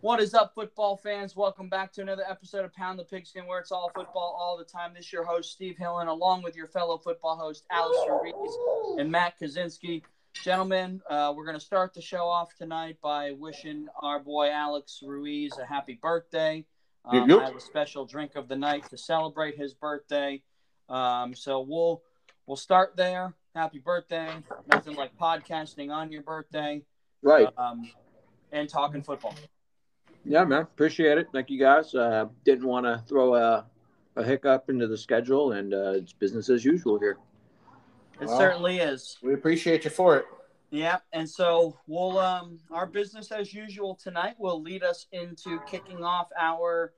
What is up, football fans? Welcome back to another episode of Pound the Pigskin, where it's all football all the time. This is your host, Steve Hillen, along with your fellow football host, Alex Ruiz and Matt Kaczynski. Gentlemen, uh, we're going to start the show off tonight by wishing our boy Alex Ruiz a happy birthday. Um, Yep. I have a special drink of the night to celebrate his birthday. Um, so we'll we'll start there. Happy birthday! Nothing like podcasting on your birthday Right. um, and talking football. Yeah, man. Appreciate it. Thank you guys. Uh, didn't want to throw a, a hiccup into the schedule, and uh, it's business as usual here. It Well, certainly is. We appreciate you for it. Yeah, and so we'll um our business as usual tonight will lead us into kicking off our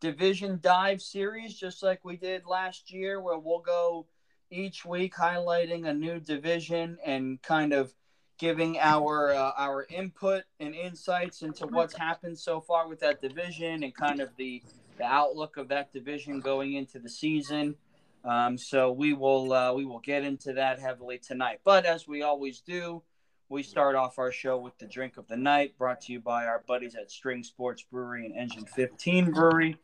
division dive series just like we did last year where we'll go each week highlighting a new division and kind of giving our uh, our input and insights into what's happened so far with that division and kind of the the outlook of that division going into the season. Um, so we will uh, we will get into that heavily tonight. But as we always do, we start off our show with the drink of the night, brought to you by our buddies at String Sports Brewery and Engine 15 Brewery.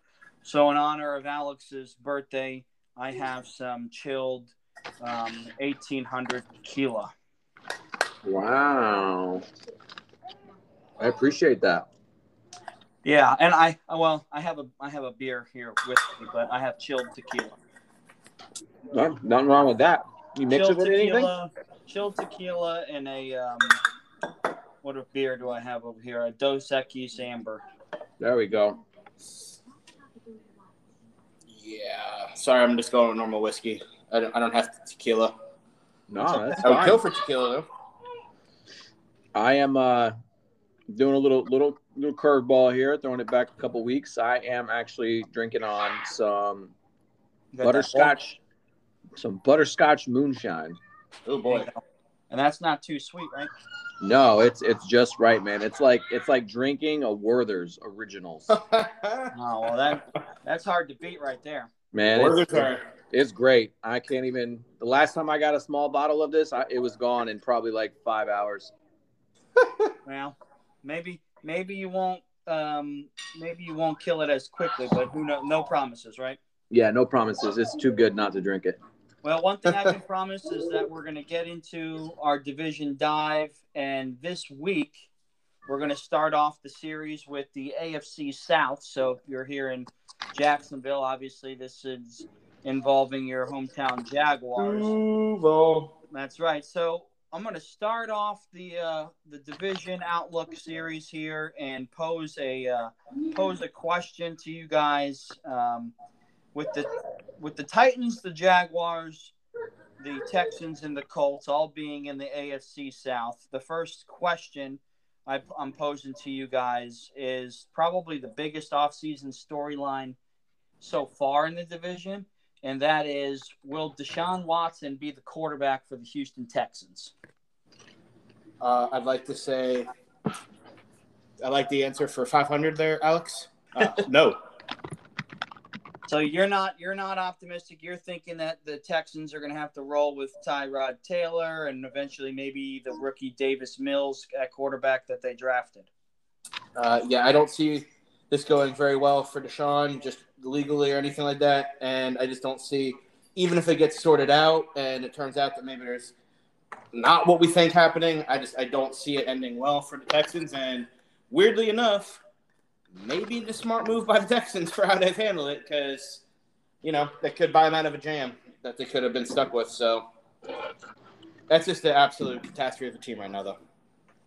So in honor of Alex's birthday, I have some chilled um, 1800 tequila. Wow. I appreciate that. Yeah, and I well I have a I have a beer here with me, but I have chilled tequila. No, nothing wrong with that. You mix chilled it with anything? tequila, chilled tequila, and a um, what a beer do I have over here? A Dos Equis Amber. There we go. Yeah. Sorry, I'm just going with normal whiskey. I don't, I don't have tequila. No, that's I would fine. kill for tequila though. I am uh, doing a little little little curveball here, throwing it back a couple weeks. I am actually drinking on some You got that butterscotch, some butterscotch moonshine. Oh boy. And that's not too sweet, right? No, it's it's just right, man. It's like it's like drinking a Werther's Originals, Oh well, that that's hard to beat right there. man. It's, are- it's great. I can't even. The last time I got a small bottle of this, I, it was gone in probably like five hours. Well, maybe maybe you won't um, maybe you won't kill it as quickly, but who know? No promises, right? Yeah, no promises. It's too good not to drink it. Well, one thing I can promise is that we're going to get into our division dive, and this week we're going to start off the series with the AFC South. So if you're here in Jacksonville, obviously this is involving your hometown Jaguars. Duval. That's right. So I'm going to start off the uh, the division outlook series here and pose a uh, pose a question to you guys. Um, with the with the Titans, the Jaguars, the Texans, and the Colts all being in the AFC South, the first question I, I'm posing to you guys is probably the biggest offseason storyline so far in the division, and that is will Deshaun Watson be the quarterback for the Houston Texans? Uh, I'd like to say, I like the answer for 500 there, Alex. Uh, no. So you're not you're not optimistic. You're thinking that the Texans are going to have to roll with Tyrod Taylor and eventually maybe the rookie Davis Mills at quarterback that they drafted. Uh, yeah, I don't see this going very well for Deshaun, just legally or anything like that. And I just don't see, even if it gets sorted out and it turns out that maybe there's not what we think happening, I just I don't see it ending well for the Texans. And weirdly enough, maybe the smart move by the Texans for how they've handled it because you know they could buy them out of a jam that they could have been stuck with. So that's just the absolute catastrophe of the team right now, though.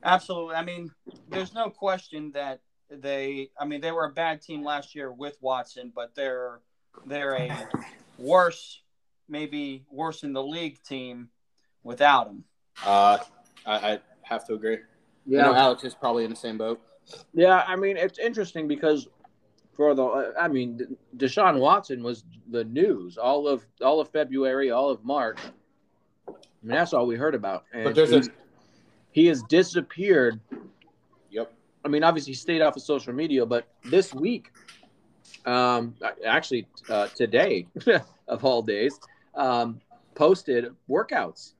Absolutely. I mean, there's no question that they. I mean, they were a bad team last year with Watson, but they're they're a worse, maybe worse in the league team without him. Uh, I, I have to agree. I know Alex is probably in the same boat. Yeah, I mean it's interesting because for the I mean Deshaun Watson was the news all of all of February, all of March. I mean that's all we heard about. And But there's a he has disappeared. Yep. I mean, obviously he stayed off of social media, but this week, um, actually uh, today of all days, um, posted workouts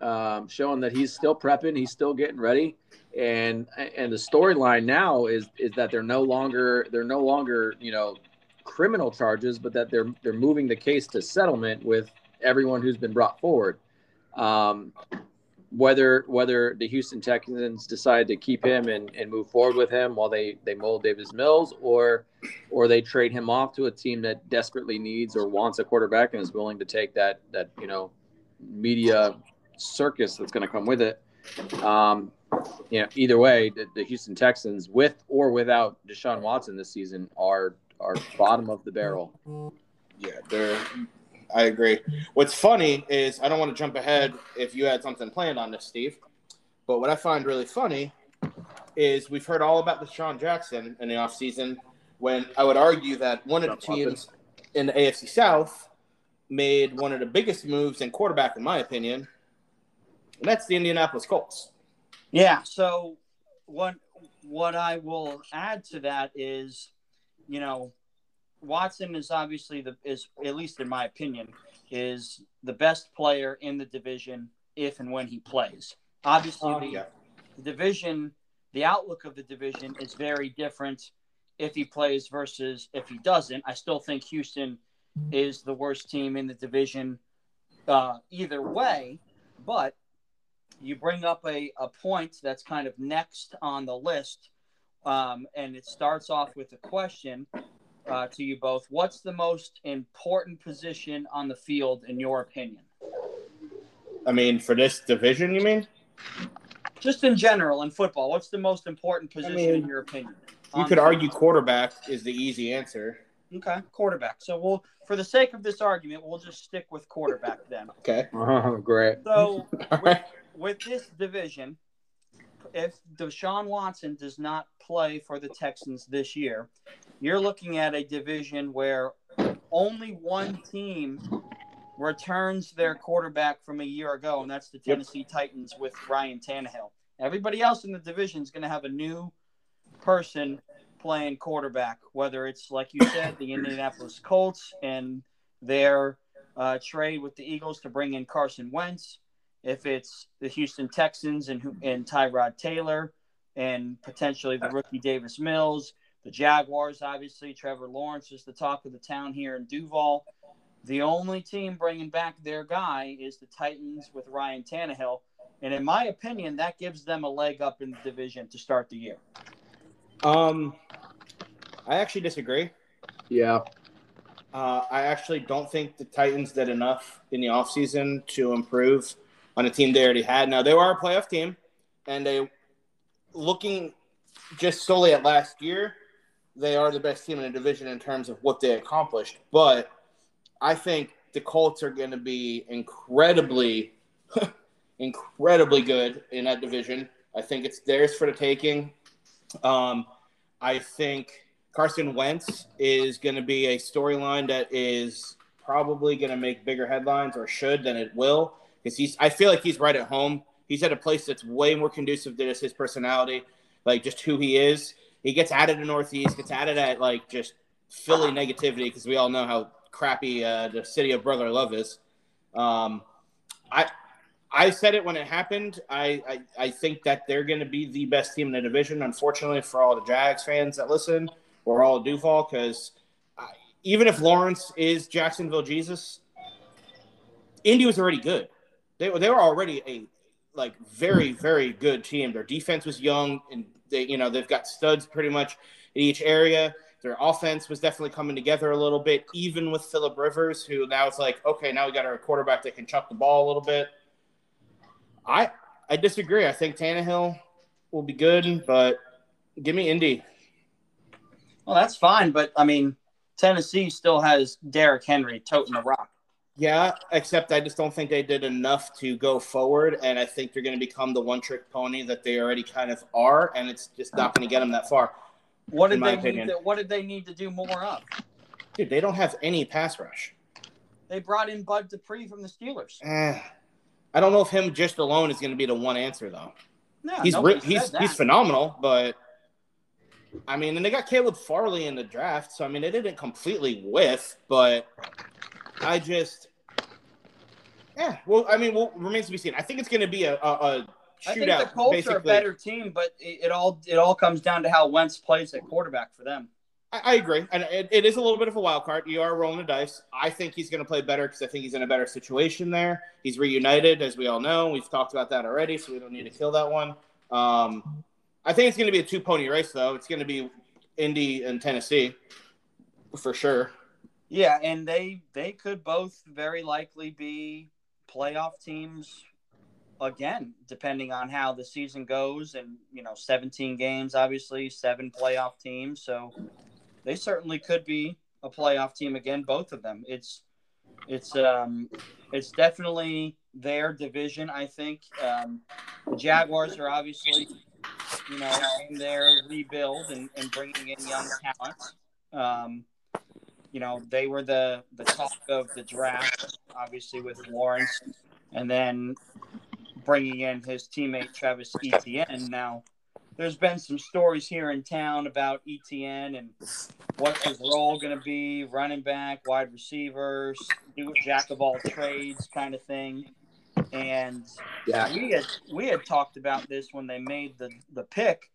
um, showing that he's still prepping, he's still getting ready, and and the storyline now is is that they're no longer they're no longer you know criminal charges, but that they're they're moving the case to settlement with everyone who's been brought forward. Um, whether whether the Houston Texans decide to keep him and, and move forward with him while they they mold Davis Mills or or they trade him off to a team that desperately needs or wants a quarterback and is willing to take that that you know media circus that's going to come with it. Um, you know, either way, the, the Houston Texans, with or without Deshaun Watson this season, are are bottom of the barrel. Yeah, they're I agree. What's funny is I don't want to jump ahead if you had something planned on this, Steve. But what I find really funny is we've heard all about Deshaun Jackson in the offseason when I would argue that one of the teams in the AFC South made one of the biggest moves in quarterback, in my opinion, and that's the Indianapolis Colts. Yeah. So what what I will add to that is, you know, Watson is obviously the is at least in my opinion is the best player in the division if and when he plays. Obviously, the, yeah. the division, the outlook of the division is very different if he plays versus if he doesn't. I still think Houston is the worst team in the division uh, either way, but you bring up a, a point that's kind of next on the list, um, and it starts off with a question uh, to you both. What's the most important position on the field, in your opinion? I mean, for this division, you mean? Just in general in football, what's the most important position I mean, in your opinion? You could argue quarterback is the easy answer. Okay, quarterback. So we'll, for the sake of this argument, we'll just stick with quarterback then. okay. Oh, great. So with, with this division, if Deshaun Watson does not play for the Texans this year, you're looking at a division where only one team returns their quarterback from a year ago, and that's the Tennessee yep. Titans with Ryan Tannehill. Everybody else in the division is going to have a new person playing quarterback, whether it's like you said, the Indianapolis Colts and their uh, trade with the Eagles to bring in Carson Wentz, if it's the Houston Texans and and Tyrod Taylor and potentially the rookie Davis Mills, the Jaguars, obviously Trevor Lawrence is the talk of the town here in Duval. The only team bringing back their guy is the Titans with Ryan Tannehill, and in my opinion, that gives them a leg up in the division to start the year. Um, I actually disagree. Yeah. Uh, I actually don't think the Titans did enough in the offseason to improve on a team they already had. Now they were a playoff team, and they looking just solely at last year, they are the best team in the division in terms of what they accomplished. But I think the Colts are going to be incredibly, incredibly good in that division. I think it's theirs for the taking. Um, I think Carson Wentz is going to be a storyline that is probably going to make bigger headlines or should than it will because he's. I feel like he's right at home. He's at a place that's way more conducive to his personality, like just who he is. He gets added to Northeast, gets added at like just Philly negativity because we all know how crappy uh, the city of brother love is. Um, I I said it when it happened. I I, I think that they're going to be the best team in the division. Unfortunately, for all the Jags fans that listen, or all Duval, because even if Lawrence is Jacksonville Jesus, Indy was already good. They, they were already a like very very good team. Their defense was young, and they you know they've got studs pretty much in each area. Their offense was definitely coming together a little bit, even with Philip Rivers, who now it's like, okay, now we got our quarterback that can chuck the ball a little bit. I I disagree. I think Tannehill will be good, but give me Indy. Well, that's fine, but I mean, Tennessee still has Derrick Henry toting the rock. Yeah, except I just don't think they did enough to go forward, and I think they're going to become the one-trick pony that they already kind of are, and it's just not going to get them that far. What did they opinion. need? To, what did they need to do more of? Dude, they don't have any pass rush. They brought in Bud Dupree from the Steelers. Eh, I don't know if him just alone is going to be the one answer though. Yeah, he's he's he's phenomenal, but I mean, and they got Caleb Farley in the draft, so I mean, they didn't completely whiff, but I just Yeah, well, I mean, well, remains to be seen. I think it's going to be a think shootout. I think the Colts basically. are a better team, but it, it all it all comes down to how Wentz plays at quarterback for them. I, I agree, and it, it is a little bit of a wild card. You are rolling the dice. I think he's going to play better because I think he's in a better situation there. He's reunited, as we all know. We've talked about that already, so we don't need to kill that one. Um, I think it's going to be a two pony race, though. It's going to be Indy and Tennessee for sure. Yeah, and they they could both very likely be playoff teams again, depending on how the season goes. And you know, 17 games, obviously, seven playoff teams. So they certainly could be a playoff team again. Both of them. It's it's um it's definitely their division. I think um, the Jaguars are obviously you know in their rebuild and, and bringing in young talent. Um, you know they were the the talk of the draft, obviously with Lawrence, and then bringing in his teammate Travis Etienne. Now, there's been some stories here in town about Etienne and what's his role going to be, running back, wide receivers, do jack of all trades kind of thing. And Yeah. we had we had talked about this when they made the the pick,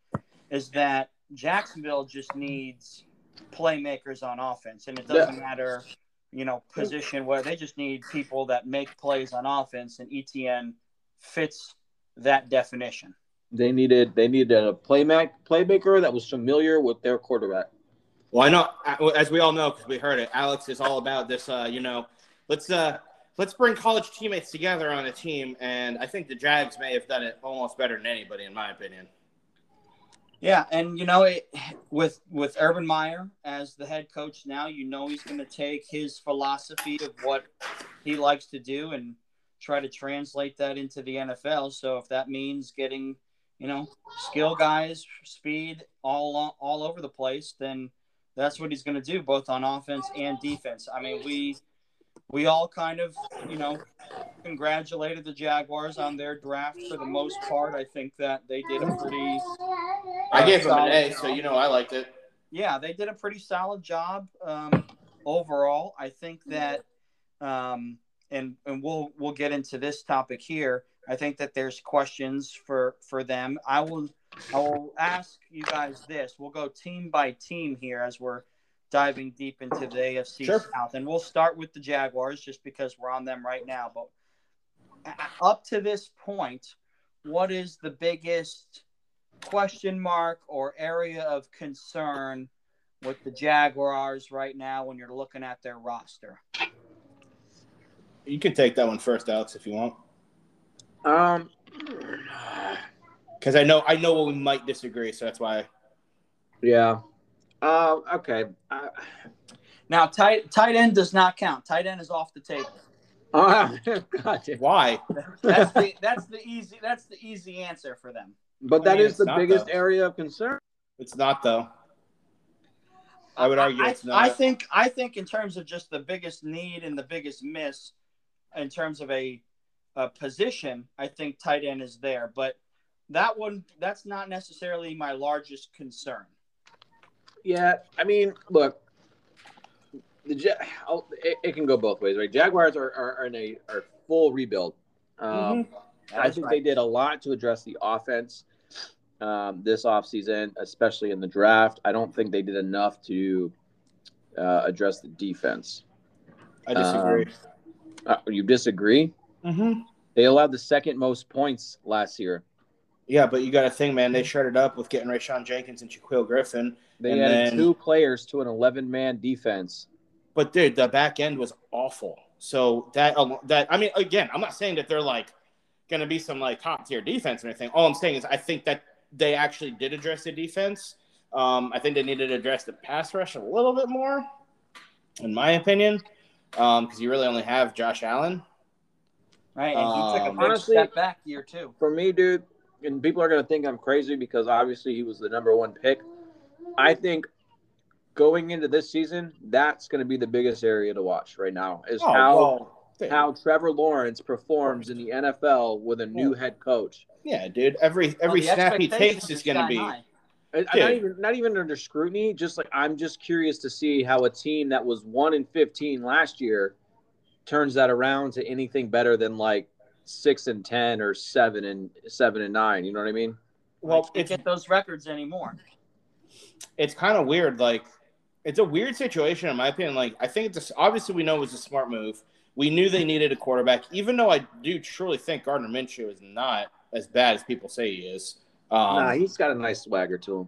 is that Jacksonville just needs playmakers on offense, and it doesn't matter, you know, position where they just need people that make plays on offense, and Etienne fits that definition. They needed they needed a playmaker playmaker that was familiar with their quarterback. Well, I know, as we all know, because we heard it. Alex is all about this. Uh, you know, let's uh, let's bring college teammates together on a team, and I think the Jags may have done it almost better than anybody, in my opinion. Yeah, and you know, it, with with Urban Meyer as the head coach now, you know he's going to take his philosophy of what he likes to do and try to translate that into the NFL. So if that means getting, you know, skill guys, speed all all over the place, then that's what he's going to do, both on offense and defense. I mean, we we all kind of, you know, congratulated the Jaguars on their draft for the most part. I think that they did a pretty I gave them an A, job. so you know I liked it. yeah, they did a pretty solid job um, overall. I think that, um, and and we'll we'll get into this topic here. I think that there's questions for for them. I will I will ask you guys this. We'll go team by team here as we're diving deep into the AFC Sure. South, and we'll start with the Jaguars just because we're on them right now. But up to this point, what is the biggest question mark or area of concern with the Jaguars right now when you're looking at their roster? You can take that one first, Alex, if you want, Um, because I know I know we might disagree, so that's why. yeah. Uh, okay. Uh, Now, tight tight end does not count. Tight end is off the table. uh, gotcha. Why? That's the that's the easy that's the easy answer for them. But that I mean, is the not, biggest though. area of concern. It's not though. I would argue I, it's not. I think I think in terms of just the biggest need and the biggest miss, in terms of a, a position, I think tight end is there. But that one that's not necessarily my largest concern. Yeah, I mean, look, the Ja- it, it can go both ways, right? Jaguars are, are, are in a are full rebuild. Um, I think right. they did a lot to address the offense um, this offseason, especially in the draft. I don't think they did enough to uh, address the defense. I disagree. Uh, you disagree? mm-hmm. They allowed the second most points last year. Yeah, but you got to think, man. They shredded up with getting Rayshawn Jenkins and Shaquill Griffin. They And added then- two players to an 11 man defense. But dude, the back end was awful. So that that I mean, again, I'm not saying that they're like going to be some like top tier defense or anything. All I'm saying is I think that they actually did address the defense. Um, I think they needed to address the pass rush a little bit more, in my opinion, because you really only have Josh Allen. Right, and he took a Um, big honestly- step back year two. For me, dude, and people are going to think I'm crazy because obviously he was the number one pick. I think going into this season, that's going to be the biggest area to watch right now is Oh, how well, how Trevor Lawrence performs in the NFL with a new head coach. yeah, dude. Every every Well, snap he takes is going to be. high. And- and Not even not even under scrutiny. Just like I'm just curious to see how a team that was one in 15 last year turns that around to anything better than like six and ten or seven and seven and nine. You know what I mean? Well, can't get those records anymore. It's kind of weird. Like, it's a weird situation in my opinion. Like, I think it's a, obviously we know it was a smart move. We knew they needed a quarterback, even though I do truly think Gardner Minshew is not as bad as people say he is. Um, nah, he's got a nice swagger to him.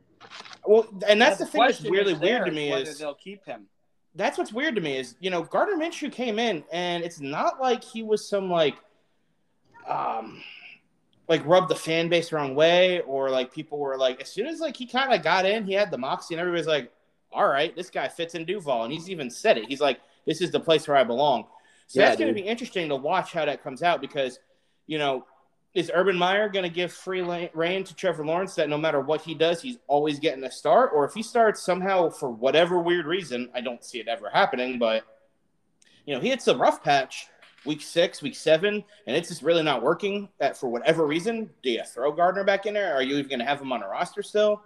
Well, and that's the, the thing that's really weird to me is they'll keep him. That's what's weird to me is you know Gardner Minshew came in and it's not like he was some like um like rub the fan base the wrong way or like people were like as soon as like he kind of got in he had the moxie and everybody's like all right this guy fits in Duval and he's even said it. He's like this is the place where I belong. So yeah, that's going to be interesting to watch how that comes out because you know is Urban Meyer going to give free reign to Trevor Lawrence that no matter what he does, he's always getting a start? Or if he starts somehow for whatever weird reason, I don't see it ever happening, but you know, he hits a rough patch week six, week seven, and it's just really not working that for whatever reason. Do you throw Gardner back in there? Are you even going to have him on a roster still?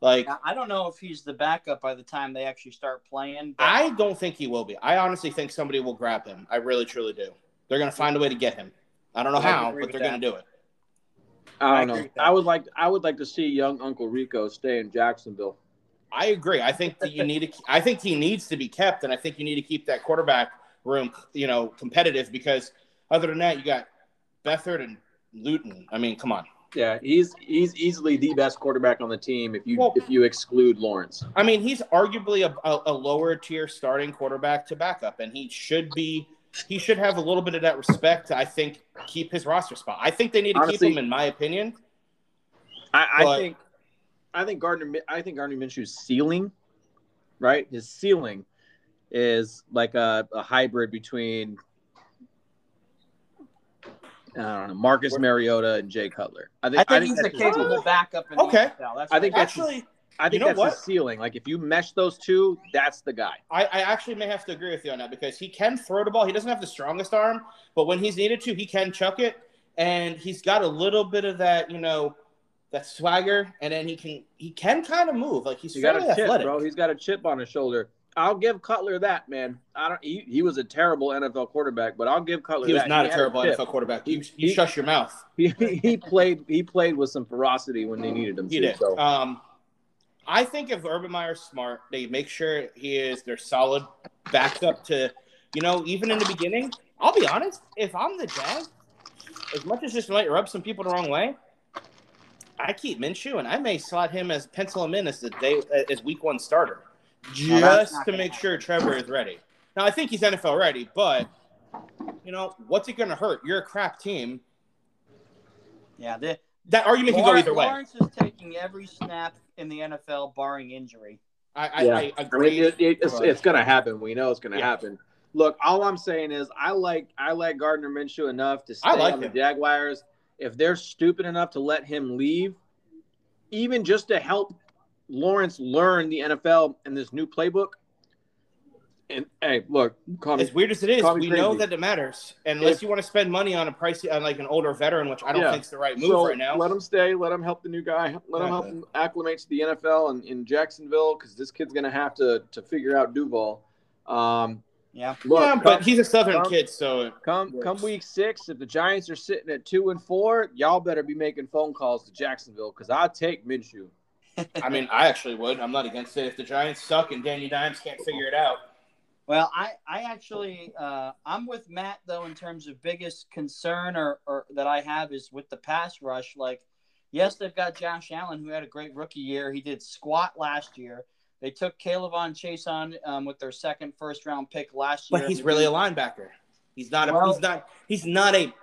Like, I don't know if he's the backup by the time they actually start playing. But... I don't think he will be. I honestly think somebody will grab him. I really, truly do. They're going to find a way to get him. I don't know how, but they're going to do it. I don't I know. I would like I would like to see young Uncle Rico stay in Jacksonville. I agree. I think that you need to. I think he needs to be kept, and I think you need to keep that quarterback room, you know, competitive because other than that, you got Beathard and Luton. I mean, come on. Yeah, he's he's easily the best quarterback on the team if you well, if you exclude Lawrence. I mean, he's arguably a, a, a lower tier starting quarterback to backup, and he should be he should have a little bit of that respect. I think keep his roster spot. I think they need to Honestly, keep him, in my opinion. I, I but, think I think Gardner I think Gardner Minshew's ceiling, right? His ceiling is like a, a hybrid between I don't know Marcus Mariota and Jay Cutler. I think, I think, I think he's a capable backup. okay, that's I think that's actually I think you know that's what? the ceiling. Like if you mesh those two, that's the guy. I, I actually may have to agree with you on that because he can throw the ball. He doesn't have the strongest arm, but when he's needed to, he can chuck it. And he's got a little bit of that, you know, that swagger, and then he can he can kind of move. Like he's he got a chip, athletic. bro. He's got a chip on his shoulder. I'll give Cutler that, man. I don't. He, he was a terrible NFL quarterback, but I'll give Cutler. He was that. not he a terrible a NFL quarterback. You, you he, shush your mouth. He, he played. He played with some ferocity when they needed him. He to, did. So. Um, I think if Urban Meyer's smart, they make sure he is their solid backup to, you know, even in the beginning. I'll be honest, if I'm the Jags, as much as this might rub some people the wrong way, I keep Minshew and I may slot him as pencil him in as the day as week one starter, just to make sure Trevor is ready. Now I think he's NFL ready, but you know what's it going to hurt? You're a crap team. Yeah, the, that argument Lawrence, can go either way. Lawrence is taking every snap in the NFL, barring injury. I, I, yeah. I, agree. I mean, it, it, it's, it's going to happen. We know it's going to yeah. happen. Look, all I'm saying is I like I like Gardner Minshew enough to stay like on him. the Jaguars. If they're stupid enough to let him leave, even just to help Lawrence learn the NFL and this new playbook, and hey, look, me, as weird as it is, we crazy. know that it matters. Unless if, you want to spend money on a price on like an older veteran, which I don't yeah. think is the right move so right now. Let him stay. Let him help the new guy. Let him help him acclimate to the NFL and in Jacksonville because this kid's gonna have to to figure out Duval. Um, yeah, look, yeah, come, but he's a Southern come, kid, so come come week six. If the Giants are sitting at two and four, y'all better be making phone calls to Jacksonville because I take Minshew. I mean, I actually would. I'm not against it. If the Giants suck and Danny Dimes can't figure it out, well, I, I actually, uh, I'm with Matt though in terms of biggest concern or, or that I have is with the pass rush. Like, yes, they've got Josh Allen who had a great rookie year. He did squat last year. They took K'Lavon Chaisson um, with their second first round pick last year. But he's really a linebacker. He's not a. Well, he's not. He's not a.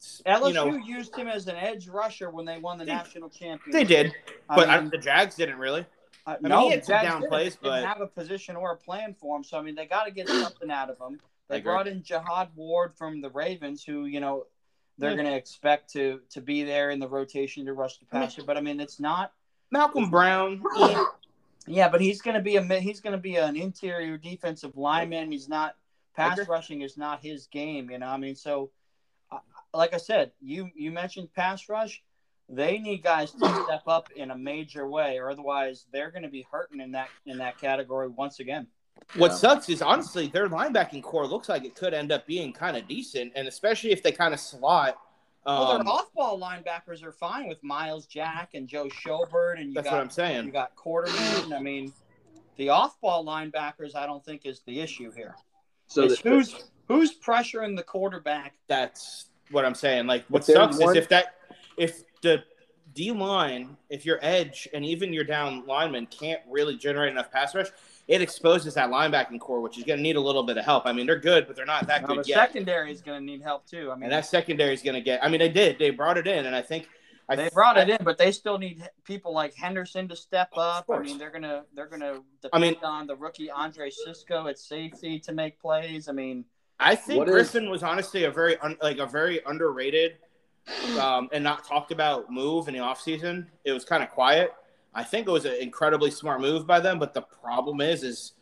LSU you know, used him as an edge rusher when they won the they, national championship. They did, but I mean, the Jags didn't really. Uh, I no, mean, he had some down plays, but didn't have a position or a plan for him. So I mean, they got to get something out of him. They brought in Jihad Ward from the Ravens, who you know they're going to expect to to be there in the rotation to rush the passer. But I mean, it's not Malcolm Brown. yeah, but he's going to be a he's going to be an interior defensive lineman. He's not pass rushing is not his game. You know, I mean, so uh, like I said, you you mentioned pass rush they need guys to step up in a major way, or otherwise they're going to be hurting in that in that category once again. What Yeah. sucks is honestly their linebacking core looks like it could end up being kind of decent, and especially if they kind of slot. Well, Um, their off-ball linebackers are fine with Myles Jack and Joe Schobert, and you that's got what I'm saying. you got Quarterman. I mean, the off-ball linebackers, I don't think is the issue here. So the, who's who's pressuring the quarterback. That's what I'm saying. Like what sucks one- is if that if the D line, if your edge and even your down lineman can't really generate enough pass rush, it exposes that linebacking core, which is going to need a little bit of help. I mean, they're good, but they're not that Now, good the yet. secondary is going to need help too. I mean, and that secondary is going to get. I mean, they did. They brought it in, and I think I they brought it in, but they still need people like Henderson to step up. I mean, they're gonna they're gonna depend I mean- on the rookie Andre Cisco at safety to make plays. I mean, I think What is- Griffin was honestly a very un, like a very underrated um, and not talked about move in the offseason. It was kind of quiet. I think it was an incredibly smart move by them, but the problem is is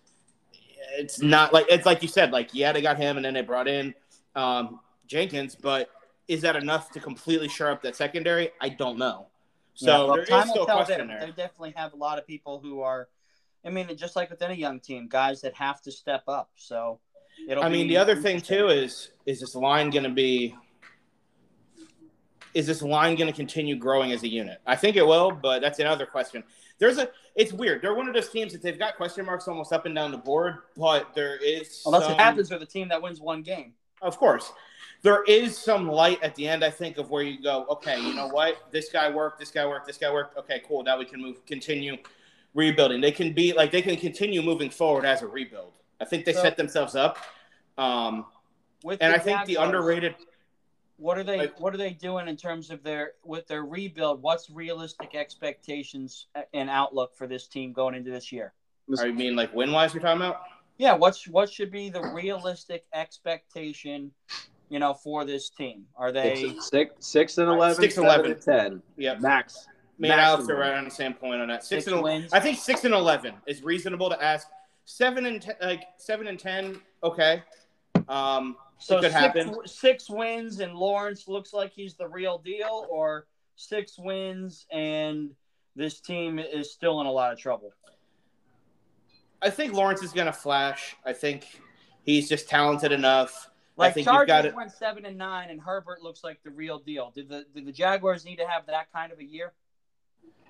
it's not like it's like you said, like yeah, they got him and then they brought in um, Jenkins, but is that enough to completely shore up that secondary? I don't know. So yeah, well, there is time still a tell question there. They definitely have a lot of people who are. I mean, just like within a young team, guys that have to step up. So it'll. I mean, the other thing too is is this line going to be? Is this line going to continue growing as a unit? I think it will, but that's another question. There's a. It's weird. They're one of those teams that they've got question marks almost up and down the board, but there is. unless some- what happens with a team that wins one game. Of course, there is some light at the end. I think of where you go. Okay, you know what? This guy worked. This guy worked. This guy worked. Okay, cool. Now we can move. Continue rebuilding. They can be like they can continue moving forward as a rebuild. I think they So- set themselves up. Um, With and the I think the underrated What are they? like- what are they doing in terms of their with their rebuild? What's realistic expectations and outlook for this team going into this year? Or you mean like win wise? You're talking about? Yeah, what's what should be the realistic expectation, you know, for this team? Are they? six, six, six and eleven, Six and seven 11. and ten Yep. max. Me and Alex are right on the same point on that. Six, Six and wins. I think six and eleven is reasonable to ask. Seven and ten, like seven and ten, okay. Um, So could six, happen. six wins and Lawrence looks like he's the real deal, or six wins and this team is still in a lot of trouble. I think Lawrence is gonna flash. I think he's just talented enough. I Like think you've Chargers got it. went seven and nine, and Herbert looks like the real deal. Did the did the Jaguars need to have that kind of a year?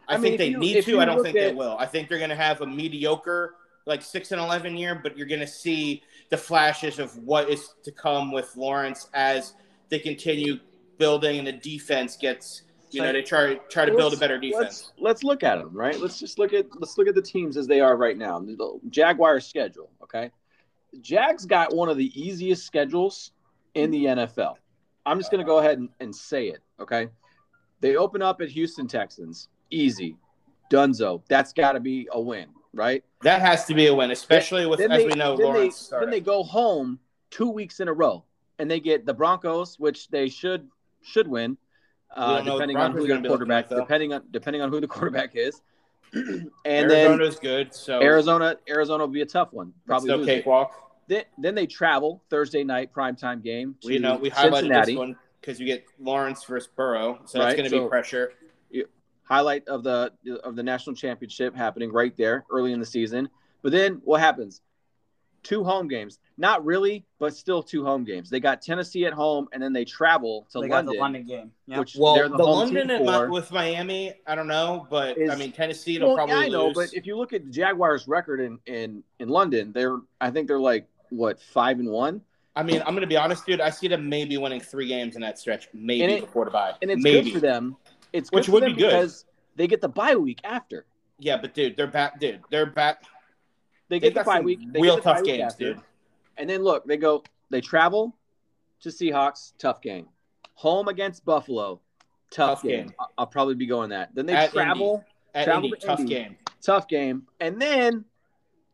I, I mean, think they you- need to. I don't look think they will. I think they're gonna have a mediocre, like six and eleven year, but you're gonna see the flashes of what is to come with Lawrence as they continue building and the defense gets. You know, they try try to build a better defense. Let's let's look at them, right? Let's just look at let's look at the teams as they are right now. The Jaguars schedule, okay? Jags got one of the easiest schedules in the NFL. I'm just going to go ahead and, and say it, okay? They open up at Houston Texans, easy, Dunzo. That's got to be a win, right? That has to be a win, especially with Then as they- we know then Lawrence. They, then they go home two weeks in a row, and they get the Broncos, which they should should win, uh, don't know what depending on who the gonna be looking quarterback, depending on depending on who the quarterback is. and then Arizona's good, so Arizona, Arizona will be a tough one. probably no cakewalk. Then, then they travel Thursday night primetime game to We know we highlighted Cincinnati. this one because you get Lawrence versus Burrow, so that's going to be pressure. Highlight of the of the national championship happening right there early in the season. But then what happens? Two home games. Not really, but still two home games. They got Tennessee at home, and then they travel to they got London, the London game. Yeah. which Well, they're the, the, home London team for. with Miami, I don't know, but I mean Tennessee, will Well, probably yeah, I know, lose. but if you look at the Jaguars' record in in in London, they're I think they're like what five and one, I mean, I'm going to be honest, dude. I see them maybe winning three games in that stretch, maybe And it- before the bye. and it's maybe. good for them. It's Which would be good. because they get the bye week after. Yeah, but dude, they're back. Dude, they're back. They They get the bye week. They real tough games, after. dude. And then look, they go, they travel to Seahawks, tough game. Home against Buffalo, tough, Tough game. game. I'll probably be going that. Then they At travel, At Travel Indy, to tough Indy. game. tough game, and then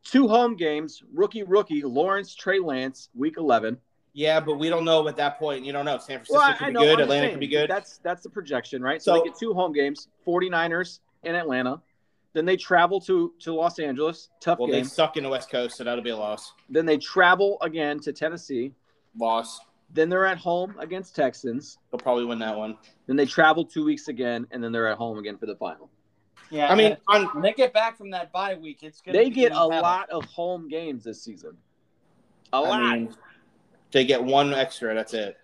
two home games. Rookie, rookie, Lawrence, Trey Lance, week eleven. Yeah, but we don't know at that point. You don't know. San Francisco Well, could be know. good. I'm Atlanta could be good. That's that's the projection, right? So, So- they get two home games: 49ers in Atlanta. Then they travel to to Los Angeles, tough Well, game. they suck in the West Coast, so that'll be a loss. Then they travel again to Tennessee. Loss. Then they're at home against Texans. They'll probably win that one. Then they travel two weeks again, and then they're at home again for the final. Yeah, I mean, on when they get back from that bye week, it's gonna They get a hell. lot of home games this season. A I lot. mean, they get one extra. That's it.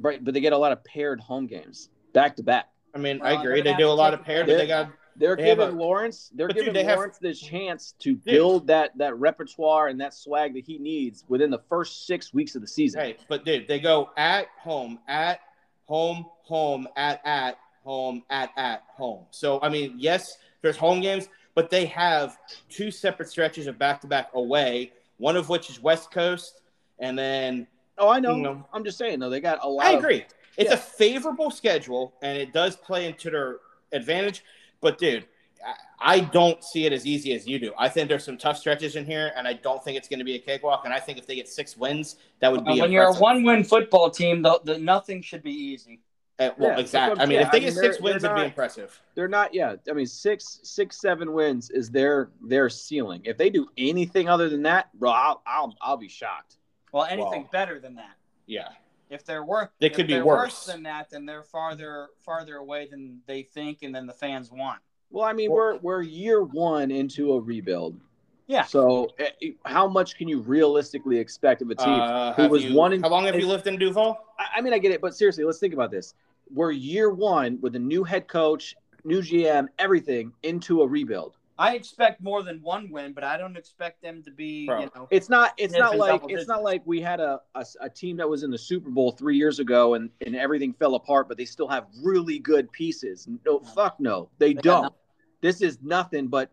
right, but they get a lot of paired home games back to back. I mean, Well, I agree. They do a lot of paired, but they got They're They giving a- Lawrence. They're But, dude, giving they have- Lawrence the chance to build that that repertoire and that swag that he needs within the first six weeks of the season. Hey, but dude, they go at home, at home, home, at at home, at at home. So I mean, yes, there's home games, but they have two separate stretches of back to back away. One of which is West Coast, and then Oh, I know. You know. I'm just saying though, they got a lot. I of- agree. It's yeah. a favorable schedule, and it does play into their advantage. But dude, I- I don't see it as easy as you do. I think there's some tough stretches in here, and I don't think it's going to be a cakewalk. And I think if they get six wins, that would be when you're a one-win football team, the, the nothing should be easy. Uh, well, Yeah, exactly. I mean, saying. if they I get mean, six wins, it'd be impressive. They're not. Yeah, I mean, six, six, seven wins is their their ceiling. If they do anything other than that, bro, I'll I'll, I'll be shocked. Well, anything Wow. better than that. Yeah. If they're worse, They could be they're worse. than that. Then they're farther farther away than they think, and then the fans want. Well, I mean, we're we're year one into a rebuild. Yeah. So, eh, how much can you realistically expect of a team? Uh, who was you- one in- How long have you lived in Duval? I, I mean, I get it, but seriously, let's think about this. We're year one with a new head coach, new GM, everything into a rebuild. I expect more than one win, but I don't expect them to be. Bro. You know, It's not. It's not like it's not like we had a, a a team that was in the Super Bowl three years ago and and everything fell apart, but they still have really good pieces. No, No. fuck no, they, got don't. This is nothing but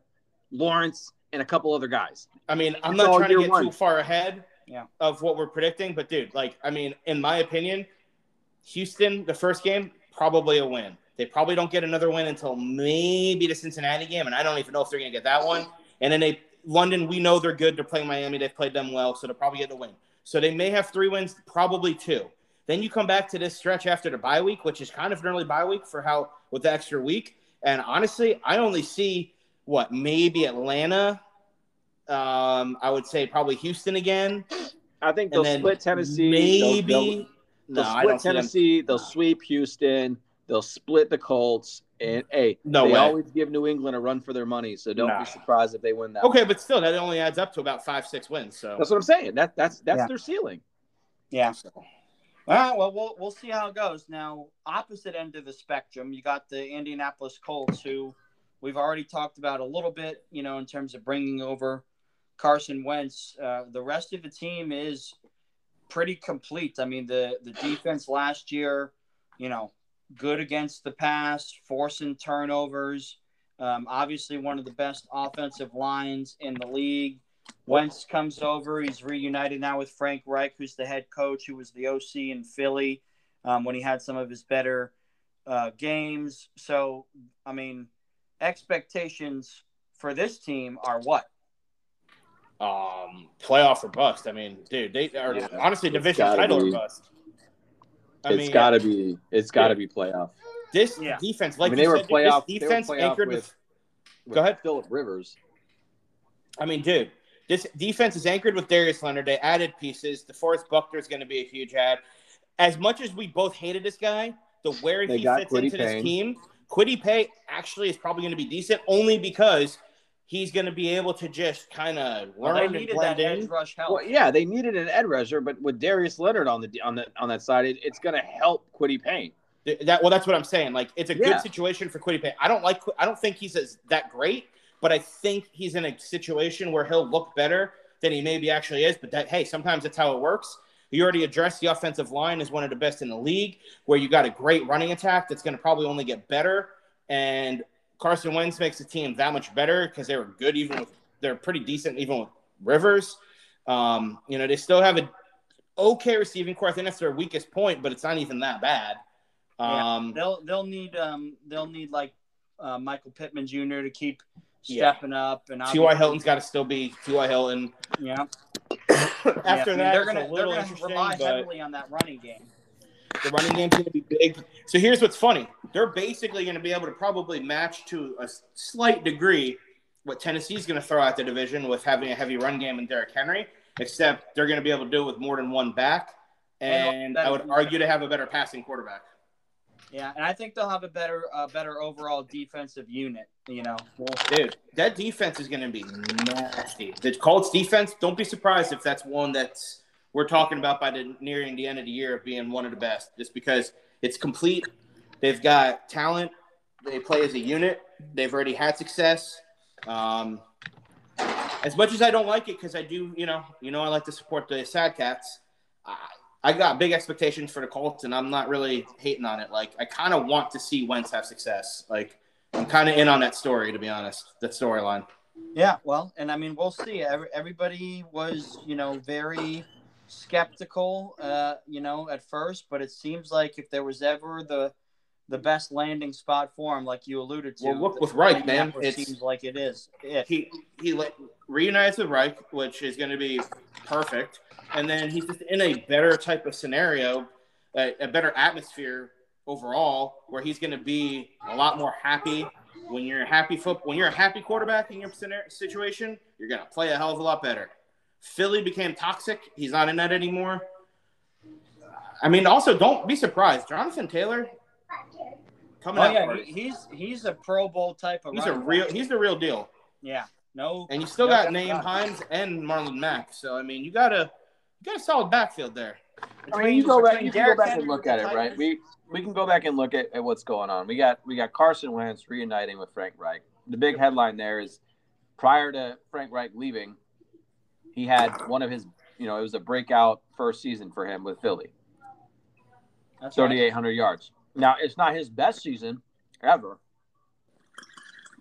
Lawrence and a couple other guys. I mean, I'm It's not trying to get one. too far ahead Yeah. of what we're predicting, but dude, like, I mean, in my opinion, Houston, the first game, probably a win. They probably don't get another win until maybe the Cincinnati game, and I don't even know if they're going to get that one. And then they, London, we know they're good. They're playing Miami. They've played them well, so they'll probably get the win. So they may have three wins, probably two. Then you come back to this stretch after the bye week, which is kind of an early bye week for how with the extra week. And honestly, I only see what maybe Atlanta. Um, I would say probably Houston again. I think they'll split Tennessee. Maybe they'll, they'll, no, they'll I split don't see them. Tennessee. They'll sweep Houston. They'll split the Colts. And hey, No they way. always give New England a run for their money. So don't Nah. be surprised if they win that. Okay, but still, that only adds up to about five, six wins. So That's what I'm saying. That that's that's Yeah. their ceiling. yeah. All right. Well, we'll we'll see how it goes. Now, opposite end of the spectrum, you got the Indianapolis Colts, who we've already talked about a little bit. You know, in terms of bringing over Carson Wentz. Uh, the rest of the team is pretty complete. I mean, the the defense last year, you know, good against the pass, forcing turnovers. Um, obviously, one of the best offensive lines in the league. Wentz comes over. He's reunited now with Frank Reich, who's the head coach, who was the OC in Philly um, when he had some of his better uh, games. So, I mean, expectations for this team are what? um, playoff or bust. I mean, dude, they are Yeah. honestly division title or bust. I it's mean, got to be. It's got to be playoff. this Yeah. defense, like I mean, you they were said, playoff- this they were defense playoff anchored with- with With Go ahead. Philip Rivers. I mean, dude, this defense is anchored with Darius Leonard. They added pieces. DeForest Buckner is going to be a huge add. As much as we both hated this guy, the where They he fits Kwity into this team, Kwity Paye actually is probably going to be decent, only because he's going to be able to just kind of learn Well, they and blend that in. edge rush help. Well, yeah, they needed an edge rusher, but with Darius Leonard on the on the on that side, it, it's going to help Kwity Paye. That well, that's what I'm saying. Like, it's a Yeah. good situation for Kwity Paye. I don't like. I don't think he's as that great, but I think he's in a situation where he'll look better than he maybe actually is. But that hey, sometimes that's how it works. You already addressed the offensive line is one of the best in the league, where you got a great running attack that's going to probably only get better. And Carson Wentz makes the team that much better because they were good, even with they're pretty decent, even with Rivers. Um, you know, they still have a okay receiving core. I think that's their weakest point, but it's not even that bad. Yeah. Um, They'll they'll need um they'll need like uh, Michael Pittman Jr. to keep Yeah. stepping up and T.Y. Hilton's got to still be T.Y. Hilton. Yeah. After Yeah, I mean, that, they're gonna they're gonna rely but heavily on that running game. The running game's going to be big. So here's what's funny: they're basically going to be able to probably match to a slight degree what Tennessee's going to throw out the division with having a heavy run game and Derrick Henry, except they're going to be able to do it with more than one back, And and I would argue to have a better passing quarterback. Yeah, and I think they'll have a better, uh, better overall defensive unit. You know, Dude, that defense is going to be nasty. The Colts defense, don't be surprised if that's one that's we're talking about by the nearing the end of the year being one of the best, just because it's complete. They've got talent. They play as a unit. They've already had success. Um, as much as I don't like it, because I do, you know, you know, I like to support the Sad Cats. I, I got big expectations for the Colts, and I'm not really hating on it. Like, I kind of want to see Wentz have success. Like, I'm kind of in on that story, to be honest. That storyline. Yeah, well, and I mean, we'll see. Every, everybody was, you know, very skeptical, uh, you know, at first, but it seems like if there was ever the the best landing spot for him, like you alluded to, Well, look with Reich, man. It seems like it is. It. He he reunites with Reich, which is going to be perfect, and then he's just in a better type of scenario, a, a better atmosphere overall, where he's going to be a lot more happy. When you're a happy foot, when you're a happy quarterback in your scenario, situation, you're going to play a hell of a lot better. Philly became toxic. He's not in that anymore. I mean, also don't be surprised. Jonathan Taylor coming Oh out. yeah, first. he, he's he's a Pro Bowl type of. he's a real. back. He's the real deal. Yeah, no. And you still no got doubt Nyheim. Hines and Marlon Mack. So I mean, you got a you got a solid backfield there. I mean, you go back, you can go back Henry and look at it, right? We we can go back and look at, at what's going on. We got we got Carson Wentz reuniting with Frank Reich. The big headline there is prior to Frank Reich leaving, he had one of his, you know, it was a breakout first season for him with Philly, That's right. 3,800 yards. Now it's not his best season ever,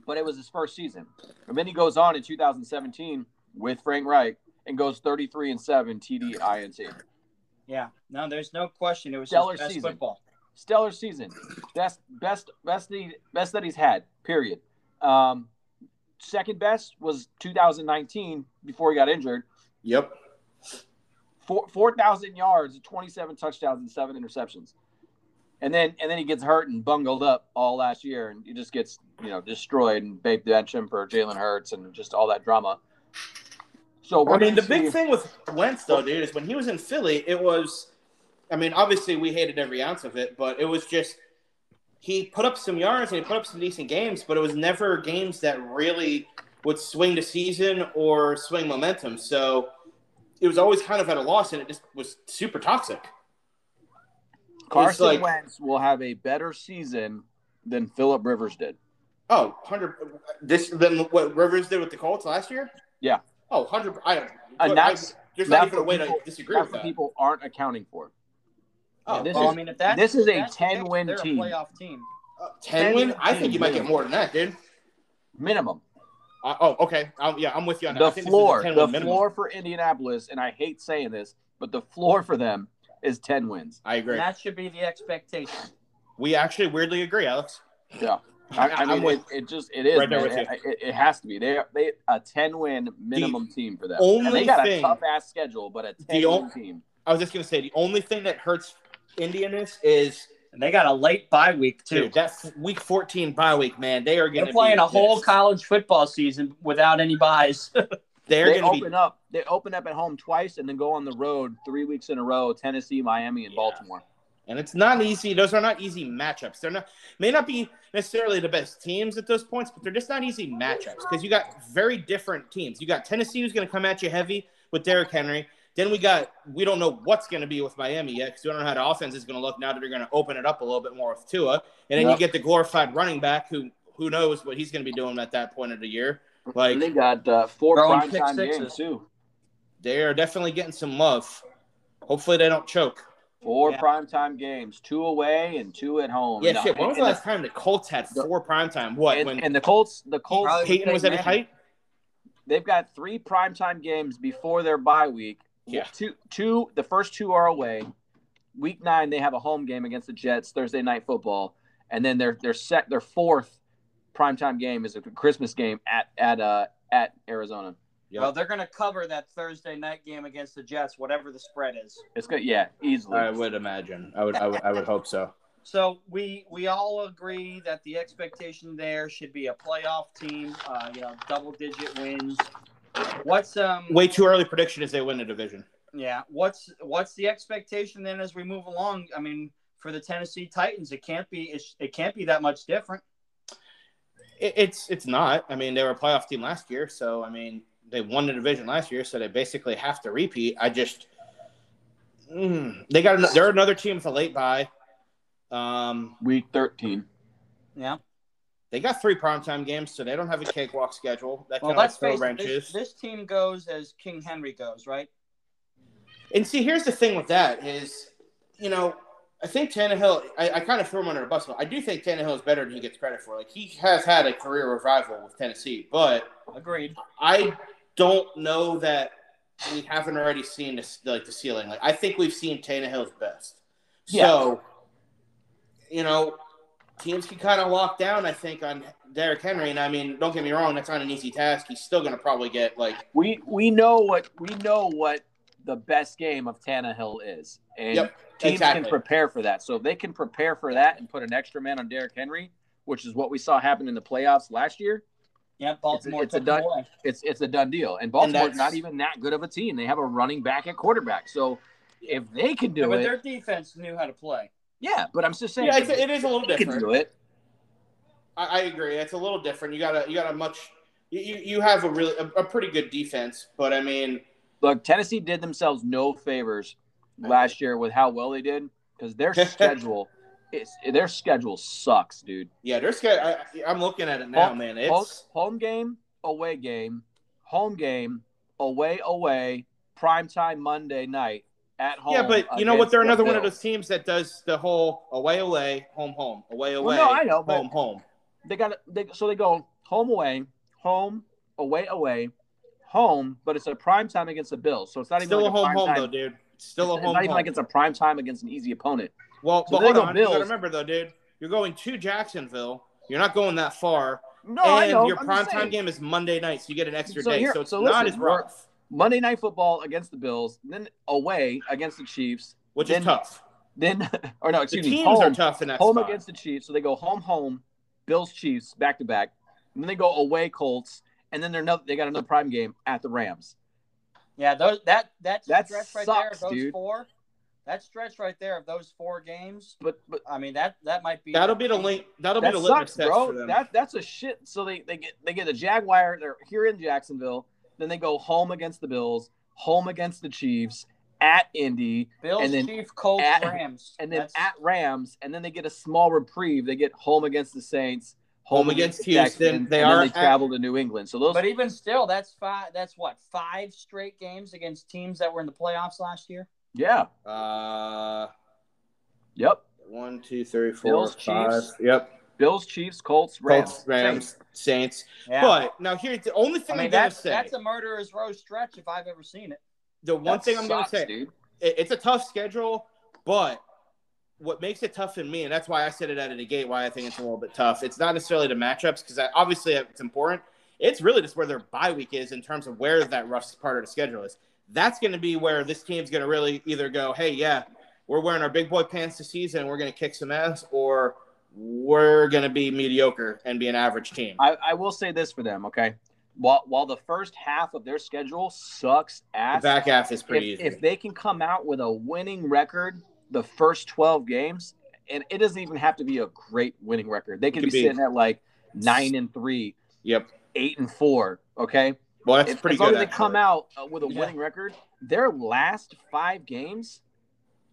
but it was his first season. And then he goes on in 2017 with Frank Reich and goes 33 and seven TD INT. Yeah, no, there's no question. It was Stellar season. football. stellar season, best best best he, best that he's had. Period. Um, second best was 2019 before he got injured. Yep. Four four thousand yards, 27 touchdowns, and seven interceptions. And then and then he gets hurt and bungled up all last year, and he just gets you know destroyed and they bench him for Jalen Hurts and just all that drama. So I mean, the gonna big thing with Wentz though, dude, is when he was in Philly, it was. I mean, obviously we hated every ounce of it, but it was just he put up some yards and he put up some decent games, but it was never games that really would swing the season or swing momentum. So it was always kind of at a loss, and it just was super toxic. Carson like- Wentz will have a better season than Philip Rivers did. Oh, 100 this than what Rivers did with the Colts last year? Yeah. Oh, 100 I don't And I- that's- there's that's not even a way people- to disagree with that. people aren't accounting for. Oh, this well, is- I mean, if that's this is a that's the case, 10-win they're team. A playoff team. Uh, 10 win? I think you might get more than that, dude. Minimum. Uh, oh, okay. Um, yeah, I'm with you on that. The I think this is a floor, the floor for Indianapolis, and I hate saying this, but the floor for them is 10 wins. I agree. And that should be the expectation. We actually weirdly agree, Alex. Yeah. I, I I'm mean, with- it, it just it is. Right there with It, it, it has to be. They they a ten win minimum team for them. only and they got thing- a tough ass schedule, but a ten win on- team. I was just gonna say the only thing that hurts Indianapolis is And they got a late bye week too. dude, that week 14 bye week, man. They are gonna They're playing be a whole college football season without any byes. They're They gonna open be up. They open up at home twice, and then go on the road three weeks in a row: Tennessee, Miami, and Yeah. Baltimore. and it's not easy. Those are not easy matchups. They're not may not be necessarily the best teams at those points, but they're just not easy matchups because you got very different teams. You got Tennessee who's going to come at you heavy with Derrick Henry. Then we got we don't know what's going to be with Miami yet because we don't know how the offense is going to look now that they're going to open it up a little bit more with Tua. And then Yep. you get the glorified running back who who knows what he's going to be doing at that point of the year. Like And they got uh, four prime pick time sixes. games too. they are definitely getting some love. Hopefully they don't choke. Four Yeah. prime time games, two away and two at home. Yeah, And, uh, shit. When was the last time the Colts had four primetime? What and, when and the Colts, the Colts, Probably Peyton was at his height? they've got three primetime games before their bye week. Yeah. Two, two. The first two are away. Week nine, they have a home game against the Jets Thursday night football, and then their their set their fourth primetime game is a Christmas game at at uh at Arizona. Yep. Well, they're going to cover that Thursday night game against the Jets, whatever the spread is. It's good, yeah, easily. I would imagine. I would. I would. I would hope so. So we we all agree that the expectation there should be a playoff team. Uh, you know, double digit wins. What's um? Way too early prediction is they win the division. Yeah. What's what's the expectation then as we move along? I mean, for the Tennessee Titans. It can't be it, it can't be that much different. It, it's it's not. I mean, they were a playoff team last year, so I mean, they won the division last year, so they basically have to repeat. I just mm, they got they're another team with a late bye. Um, Week 13. Yeah. They got three primetime games, so they don't have a cakewalk schedule. That Well, kind of let's throw face wrenches. This, this team goes as King Henry goes, right? And see, here's the thing with that is, you know, I think Tannehill. I, I kind of throw him under a bus, but I do think Tannehill is better than he gets credit for. Like he has had a career revival with Tennessee, but Agreed. I don't know that we haven't already seen this, like the ceiling. Like I think we've seen Tannehill's best. So, you know, teams can kind of lock down. I think on Derrick Henry, and I mean, don't get me wrong, that's not an easy task. He's still going to probably get like We we know what we know what the best game of Tannehill is, and Yep, teams exactly. can prepare for that. So if they can prepare for that and put an extra man on Derrick Henry, which is what we saw happen in the playoffs last year. Yeah, Baltimore it's a done- away. It's it's a done deal. And Baltimore's that's- not even that good of a team. They have a running back at quarterback. So if they can do Yeah, but it, their defense knew how to play. Yeah. But I'm just saying, yeah, it's, it is a little different. do it. I, I agree. It's a little different. You got a you got a much you, you have a really a, a pretty good defense, but I mean, Look, Tennessee did themselves no favors last year with how well they did because their schedule is their schedule sucks, dude. yeah, scared. I, I'm looking at it now, Home- man. Home, It's home game, away game, home game, away, away, primetime Monday night at home. yeah, but you know what? They're the another one of those teams that does the whole away, away, home, home, away, away, Well, no, I know, but- home, home. They got they so they go home, away, home, away, away, home, but it's a prime time against the Bills, so it's not even Still like a home, home time. though, dude. Still a It's home, not even home. like it's a prime time against an easy opponent. well, so but hold on. Bills. remember though, dude. You're going to Jacksonville. You're not going that far, No, I know. your I'm prime time game is Monday night, so you get an extra So day. here- so it's so not listen, as rough, Monday night football against the Bills, then away against the Chiefs, which then- is tough. then or no, The excuse me, teams home, are tough in that home spot. against the Chiefs. So they go home, home, Bills, Chiefs, back to back. And then they go away, Colts, and then they're another, they got another prime game at the Rams. Yeah, those that that, That stretch right there, those dude. four, that stretch right there of those four games. But but I mean that that might be That'll be the link. That'll that be the litmus sucks, test bro. for them. That that's a shit. So they, they get they get the Jaguar. They're here in Jacksonville. Then they go home against the Bills, home against the Chiefs, at Indy, Bills, and then Chief, Colts, at- Rams, and then That's- at Rams, and then they get a small reprieve. They get home against the Saints, Home against the Houston. Texans, They and are then they at- travel to New England. So those, But even still, that's five. That's what five straight games against teams that were in the playoffs last year. yeah, Uh, yep. one, two, three, four, Bills, five. Chiefs, Yep. Bills, Chiefs, Colts, Rams, Colts, Rams, Saints. Yeah. But now here's the only I thing I mean am gonna that's say. that's a murderer's row stretch if I've ever seen it. the one That thing I'm gonna say. dude. it- it's a tough schedule, but what makes it tough in me, and that's why I said it out of the gate, why I think it's a little bit tough. It's not necessarily the matchups because obviously it's important. It's really just where their bye week is in terms of where that rough part of the schedule is. That's going to be where this team's going to really either go, hey, yeah, we're wearing our big boy pants this season and we're going to kick some ass, or we're going to be mediocre and be an average team. I, I will say this for them, okay. While while the first half of their schedule sucks The ass, back half is pretty if, easy. if they can come out with a winning record the first 12 games and it doesn't even have to be a great winning record they could, Could be, be. sitting at like nine and three yep. eight and four okay Well, that's If- pretty as long good. as they come out uh, with a Yeah. winning record their last five games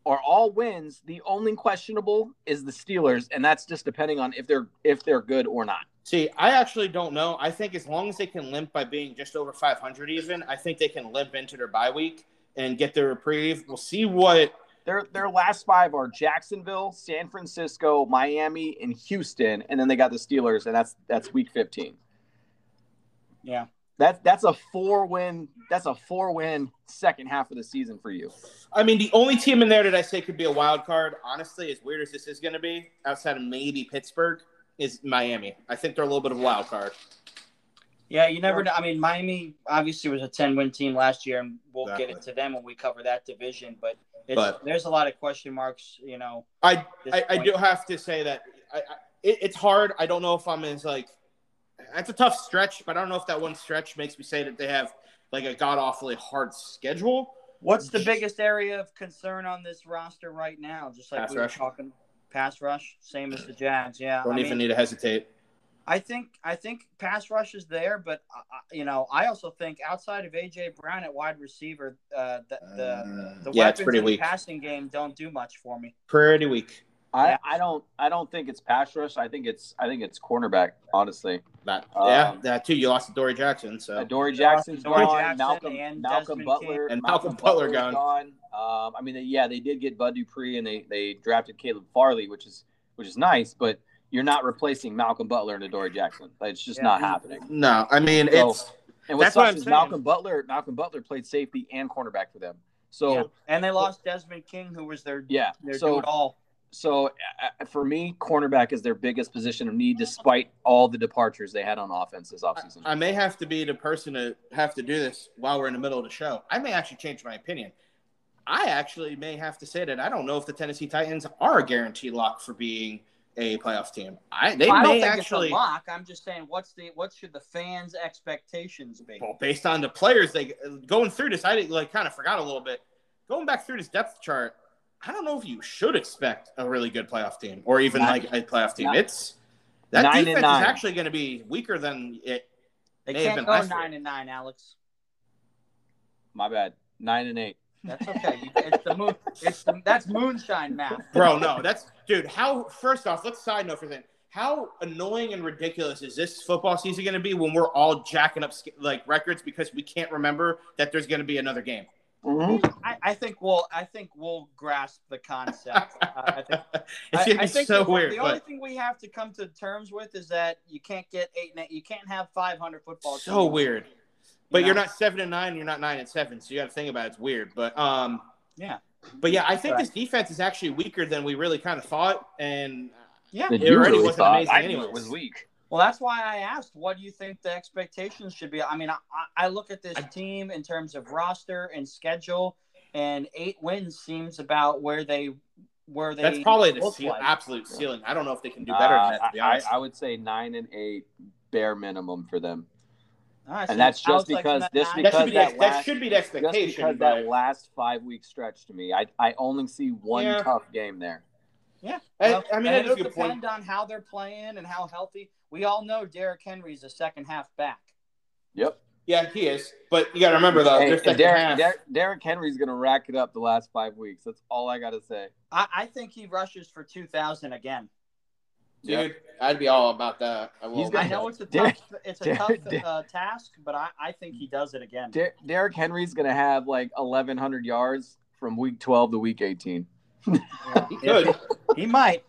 are all wins the only questionable is the steelers and that's just depending on if they're if they're good or not See, I actually don't know. I think as long as they can limp by being just over 500 even, I think they can limp into their bye week and get their reprieve. We'll see what Their their last five are Jacksonville, San Francisco, Miami, and Houston, and then they got the Steelers, and that's that's week fifteen. Yeah. That's that's a four win. That's a four win second half of the season for you. I mean, the only team in there that I say could be a wild card, honestly, as weird as this is going to be, outside of maybe Pittsburgh, is Miami. I think they're a little bit of a wild card. Yeah, you never know. I mean, Miami obviously was a 10 win team last year, and we'll get Exactly. into them when we cover that division. But, it's, But- there's a lot of question marks, you know. I I, I do have to say that I, I, it, it's hard. I don't know if I'm as like that's a tough stretch, but I don't know if that one stretch makes me say that they have like a god awfully hard schedule. What's the biggest area of concern on this roster right now? Just like Pass we were talking. Pass rush, same as the Jags. Yeah, Don't I even mean, need to hesitate. I think I think pass rush is there, but uh, uh, you know, I also think outside of AJ Brown at wide receiver, uh, the the, Uh, the yeah, weapons in the passing game don't do much for me. Pretty weak. I, I don't I don't think it's pass rush. I think it's I think it's cornerback. Honestly, That, Um, yeah, that too. You lost to Adoree' Jackson, so uh, Adoree' Jackson's Adoree' gone. Jackson Malcolm and Malcolm Desmond Butler King. And Malcolm Butler Butler's gone. Um, I mean, they, yeah, they did get Bud Dupree and they they drafted Caleb Farley, which is which is nice, but you're not replacing Malcolm Butler and Adoree' Jackson. Like, It's just Yeah. not happening. no. I mean, So- it's And what That's what sucks I'm is saying. Malcolm Butler. Malcolm Butler played safety and cornerback for them. So Yeah. and they lost Desmond King, who was their yeah, their do so it all. So uh, for me, cornerback is their biggest position of need, despite all the departures they had on offense this offseason. I may have to be the person to have to do this while we're in the middle of the show. I may actually change my opinion. I actually may have to say that I don't know if the Tennessee Titans are a guaranteed lock for being a playoff team. I they I don't may think actually it's a lock. I'm just saying, what's the what should the fans' expectations be? well, based on the players they going through this, I like kind of forgot a little bit. Going back through this depth chart, I don't know if you should expect a really good playoff team or even Nine- like a playoff team. nine- It's that nine defense is actually going to be weaker than it. They may can't been go last year. nine and nine, Alex. My bad. Nine and eight. That's okay. You- it's the moon. It's the, that's moonshine math. Bro, no, that's dude. How first off, let's side note for that. How annoying and ridiculous is this football season going to be when we're all jacking up like records because we can't remember that there's going to be another game? I, I think we'll. I think we'll grasp the concept. Uh, I think. it's I, gonna I be think so the, weird. The only thing we have to come to terms with is that you can't get eight. and eight- You can't have 500 football. so teams. weird. But You you're know? not seven and nine. You're not nine and seven. So you got to think about it. It's weird. But um, Yeah. But yeah, I think Right. this defense is actually weaker than we really kind of thought, and Yeah. It already really wasn't thought. amazing I knew it was weak. Well, that's why I asked, what do you think the expectations should be? I mean, I, I I look at this team in terms of roster and schedule, and eight wins seems about where they where they. that's probably the look ceil- like. absolute ceiling. I don't know if they can do better than that. To be Uh, I, I would say nine and eight bare minimum for them. All right, and that's just because that this nine. that should because be that ex- last- that should be the Just expectation. because but that last five week stretch to me, I I only see one Yeah. tough game there. Yeah, I- well, I mean, and that is a it'll good point. on how they're playing and how healthy. We all know Derrick Henry is a second half back. Yep. yeah, he is. But you got to remember though, Hey, their second Derrick, half. Derrick, Derrick Henry's gonna rack it up the last five weeks. That's all I gotta say. I, I think he rushes for two thousand again. dude, I'd be all about that. I will. He's I gonna- know it's a Derrick- tough it's a Derrick- tough Derrick- uh, task, but I, I think he does it again. Der- Derrick Henry's gonna have like eleven hundred yards from week twelve to week eighteen. Yeah. he could. He might.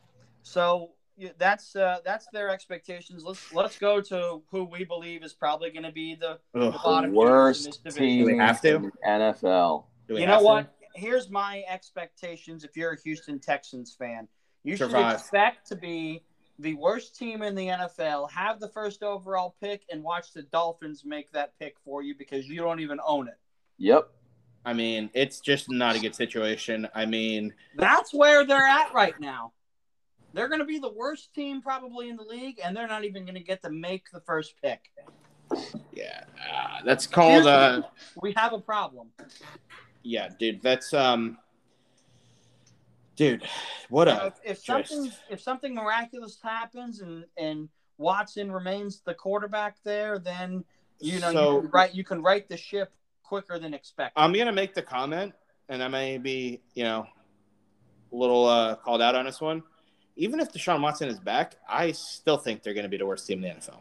So yeah, that's uh, that's their expectations. Let's let's go to who we believe is probably going to be the, the bottom Worst this team Do we have to? in the NFL. You have know to? what? Here's my expectations. If you're a Houston Texans fan, you Survive. should expect to be the worst team in the NFL, have the first overall pick, and watch the Dolphins make that pick for you because you don't even own it. Yep. I mean, it's just not a good situation. I mean, That's where they're at right now. They're going to be the worst team probably in the league, and they're not even going to get to make the first pick. yeah, uh, that's called. Uh, We have a problem. yeah, dude, that's um, dude, what a if, if something if something miraculous happens and and Watson remains the quarterback there, then you know So- you can right you can right the ship quicker than expected. I'm gonna make the comment, and I may be, you know, a little uh, called out on this one. Even if Deshaun Watson is back, I still think they're gonna be the worst team in the NFL.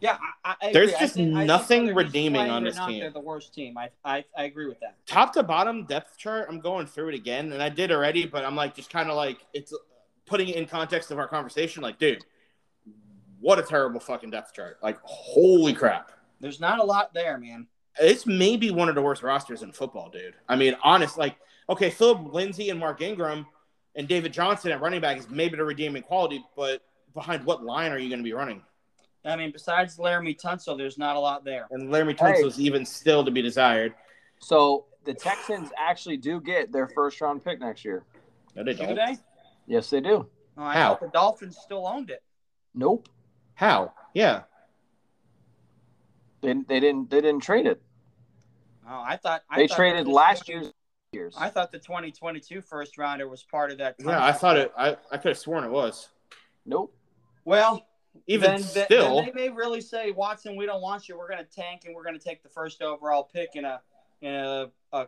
yeah, I, I There's just think- nothing redeeming on this not, team. They're the worst team. I, I I agree with that. Top to bottom depth chart, I'm going through it again, and I did already, but I'm like just kind of like it's putting it in context of our conversation. Like, dude, what a terrible fucking depth chart! Like, holy crap. There's not a lot there, man. It's maybe one of the worst rosters in football, dude. I mean, honest, like, okay, Philip Lindsay and Mark Ingram and David Johnson at running back is maybe the redeeming quality, but behind what line are you going to be running? I mean, besides Laremy Tunsil, there's not a lot there. And Laremy Hey. Tunsil's even still to be desired. So the Texans actually do get their first round pick next year. No, they Do don't. they? Yes, they do. Oh, I How? thought the Dolphins still owned it. Nope. How? Yeah. They, they didn't they didn't trade it. Oh, I thought I They thought traded last year's years. I thought the 2022 first rounder was part of that. Yeah, I thought it. I, I could have sworn it was. Nope. Well, Even then, then- still, then they may really say, Watson, we don't want you. We're going to tank and we're going to take the first overall pick in a in a, a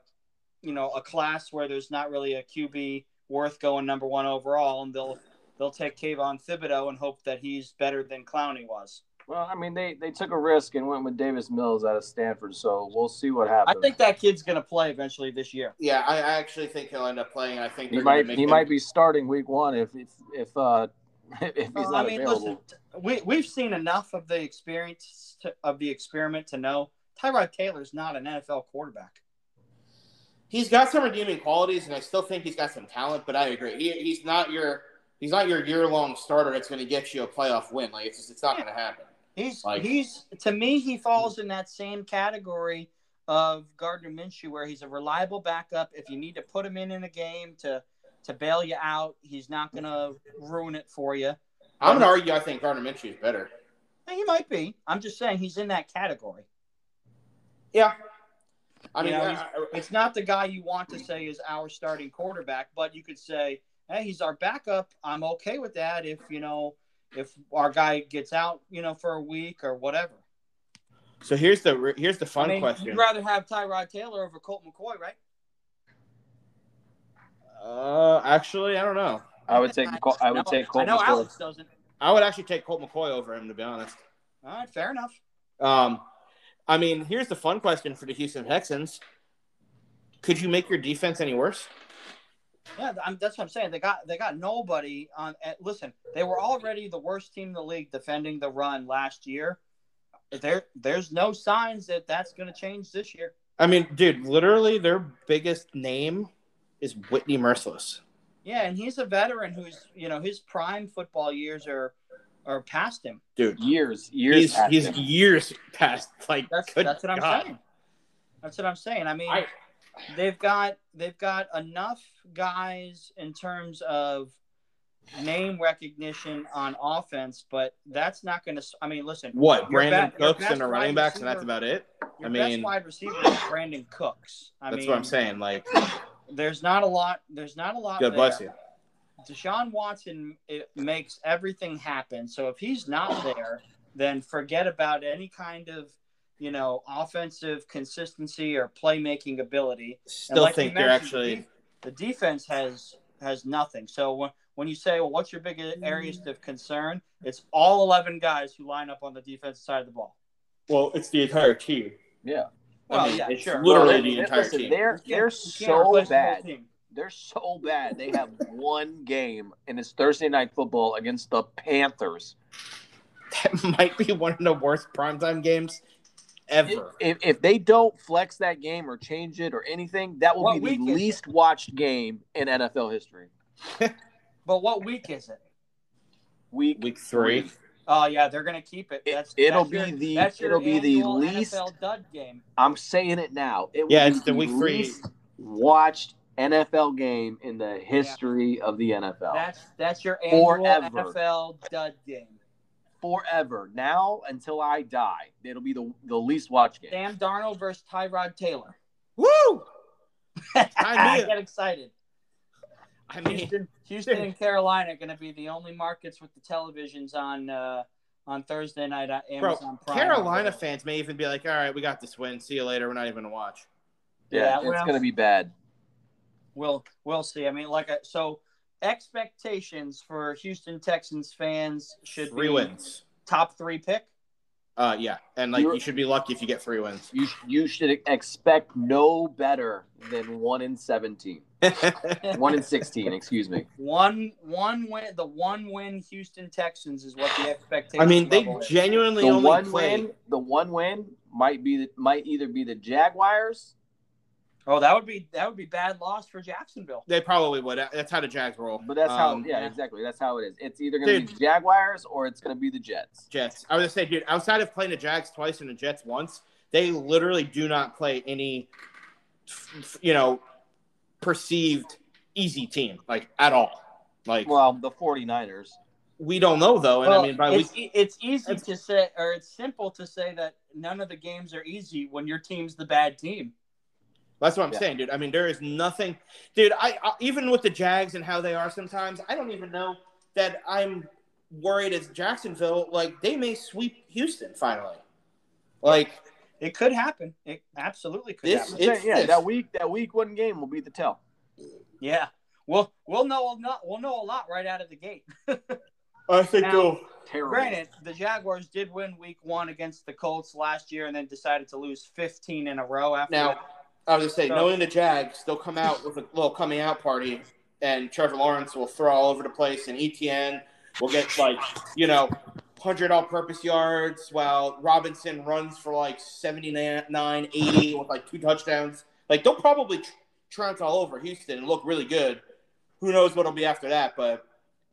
you know a class where there's not really a QB worth going number one overall, and they'll they'll take Kayvon Thibodeaux and hope that he's better than Clowney was. Well, I mean, they, they took a risk and went with Davis Mills out of Stanford, so we'll see what happens. I think that kid's going to play eventually this year. yeah, I, I actually think he'll end up playing. I think he might make he him- might be starting week one if if if uh if he's Well, not I mean, available. listen, we we've seen enough of the experience to, of the experiment to know Tyrod Taylor's not an NFL quarterback. He's got some redeeming qualities, and I still think he's got some talent. But I agree, he, he's not your he's not your year long starter that's going to get you a playoff win. Like it's just it's not going to happen. He's Like- he's to me he falls in that same category of Gardner Minshew where he's a reliable backup. If you need to put him in in a game to to bail you out, he's not going to ruin it for you. I'm going to argue. I think Gardner Minshew is better. He might be. I'm just saying he's in that category. Yeah, I You mean, know, I- I- It's not the guy you want to say is our starting quarterback, but you could say, "Hey, he's our backup." I'm okay with that if you know if our guy gets out, you know, for a week or whatever. so here's the here's the fun I mean, question. You'd rather have Tyrod Taylor over Colt McCoy, right? Uh, actually, I don't know. I would take Col- I would know- take Colt I know McCoy. Alex doesn't. I would actually take Colt McCoy over him, to be honest. All right, fair enough. Um, I mean, here's the fun question for the Houston Texans: Could you make your defense any worse? Yeah, I'm, that's what I'm saying. They got they got nobody on. eh, listen, they were already the worst team in the league defending the run last year. There, there's no signs that that's going to change this year. I mean, dude, literally their biggest name is Whitney Mercilus. Yeah, and he's a veteran who's you know his prime football years are are past him. Dude, Years, years. he's past he's him. years past. Like, That's good that's what I'm saying. That's what I'm saying. I mean, I, they've got they've got enough guys in terms of name recognition on offense, but that's not going to. I mean, listen, what Brandin Cooks and the running backs, and that's about it. I best mean, wide receiver is Brandin Cooks. I that's mean, what I'm saying. Like, There's not a lot. There's not a lot. God there. bless you. Deshaun Watson it makes everything happen. So if he's not there, then forget about any kind of you know offensive consistency or playmaking ability. And Still like think they're actually. the, defense has has nothing. So when when you say, well, what's your biggest areas mm. of concern? It's all eleven guys who line up on the defensive side of the ball. Well, it's the entire team. Yeah. Well, I mean, yeah, it's sure. literally Well, the they- entire listen, team. They're they're can't- you can't so replace the bad. They're so bad. They have one game, and it's Thursday night football against the Panthers. That might be one of the worst primetime games ever. If, if they don't flex that game or change it or anything, that will What be the week it? least watched game in NFL history. But what week is it? Week Week three. Oh yeah, they're gonna keep it. It- That's it'll that's your- be the- that's your it'll be the least- NFL dud game. I'm saying it now. It will Yeah, it's the week three. least watched NFL game in the history of the NFL. That's that's your annual Forever. NFL dud game. Forever. Now until I die, it'll be the the least watched game. Sam Darnold versus Tyrod Taylor. Woo! I knew it. get excited. I mean, Houston, Houston and Carolina are going to be the only markets with the televisions on uh, on Thursday night at bro, Amazon Prime. Carolina fans may even be like, "All right, we got this win. See you later. We're not even gonna watch." Yeah, Yeah, it's well- gonna be bad. We'll we'll see. I mean, like I, so, expectations for Houston Texans fans should Three be wins. top three pick. Uh, yeah, and like You're- you should be lucky if you get three wins. You you should expect no better than one in seventeen. One in sixteen, excuse me. One one win. The one win Houston Texans is what the expectation. I mean, they level is. genuinely The only one play. win, the one win might be the, might either be the Jaguars. Oh, that would be that would be bad loss for Jacksonville. They probably would. That's how the Jags roll. But that's how, Um, yeah, yeah. exactly. That's how it is. It's either going to be Jaguars or it's going to be the Jets. Jets. I was gonna say, dude, outside of playing the Jags twice and the Jets once, they literally do not play any, you know, perceived easy team like at all. Like Well, the 49ers. we don't know though, and Well, I mean, by it's, week, e- it's easy It's- to say, or it's simple to say that none of the games are easy when your team's the bad team. That's what I'm Yeah. saying, dude. I mean, there is nothing, dude. I, I even with the Jags and how they are sometimes, I don't even know that I'm worried as Jacksonville. Like they may sweep Houston finally. Like It could happen. It absolutely could This- happen. It's yeah, this. that week that week one game will be the tell. Yeah. We'll we'll know a lot we'll know a lot right out of the gate. I think Now- they'll. Terrible. Granted, the Jaguars did win week one against the Colts last year and then decided to lose 15 in a row after Now, that. I was just saying, So- knowing the Jags, they'll come out with a little coming out party, and Trevor Lawrence will throw all over the place, and Etienne will get like you know, hundred all-purpose yards, while Robinson runs for like 79, 80 with like two touchdowns. Like they'll probably tr- trounce all over Houston and look really good. Who knows what'll be after that? But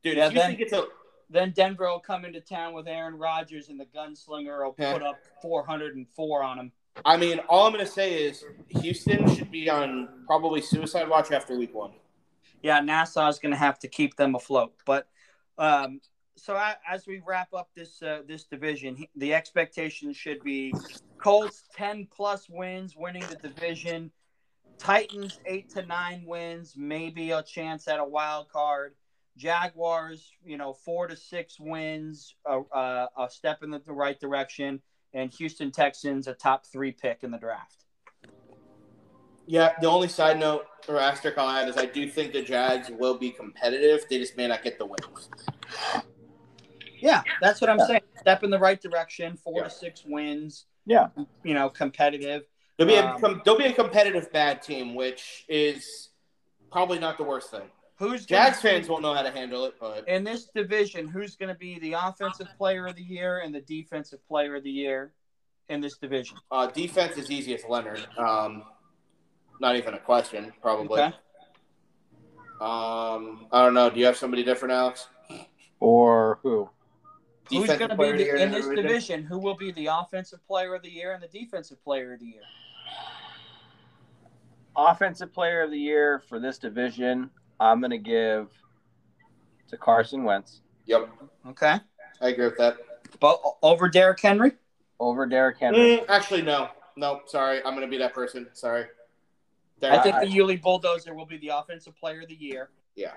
dude, Yeah, then- gets a Then Denver will come into town with Aaron Rodgers and the gunslinger will Yeah. put up 404 on him. I mean, all I'm gonna say is Houston should be on probably suicide watch after week one. yeah, NASA is going to have to keep them afloat. But um, so I, as we wrap up this uh, this division, the expectation should be Colts ten plus wins, winning the division. Titans eight to nine wins, maybe a chance at a wild card. Jaguars, you know, four to six wins, a, a, a step in the right direction, and Houston Texans a top three pick in the draft. Yeah, the only side note or asterisk I'll add is I do think the Jags will be competitive. They just may not get the wins. Yeah, that's what I'm Yeah. saying. Step in the right direction, four Yeah. to six wins. Yeah. you know, competitive. They'll be a Um, com- they'll be a competitive bad team, which is probably not the worst thing. Who's gonna Jags be- fans won't know how to handle it, but in this division? Who's going to be the offensive player of the year and the defensive player of the year in this division? uh, defense is easy as Leonard. Um, not even a question, probably. Okay. Um, I don't know. Do you have somebody different, Alex? Or who? Who's Defensive going to be the the, in this division? division? Who will be the offensive player of the year and the defensive player of the year? Offensive player of the year for this division, I'm gonna give to Carson Wentz Yep, Okay, I agree with that. but over Derrick Henry. over Derrick Henry. Mm, actually, no, no. Sorry, I'm gonna be that person. Sorry. I think I- the Yulee Bulldozer will be the offensive player of the year. Yeah.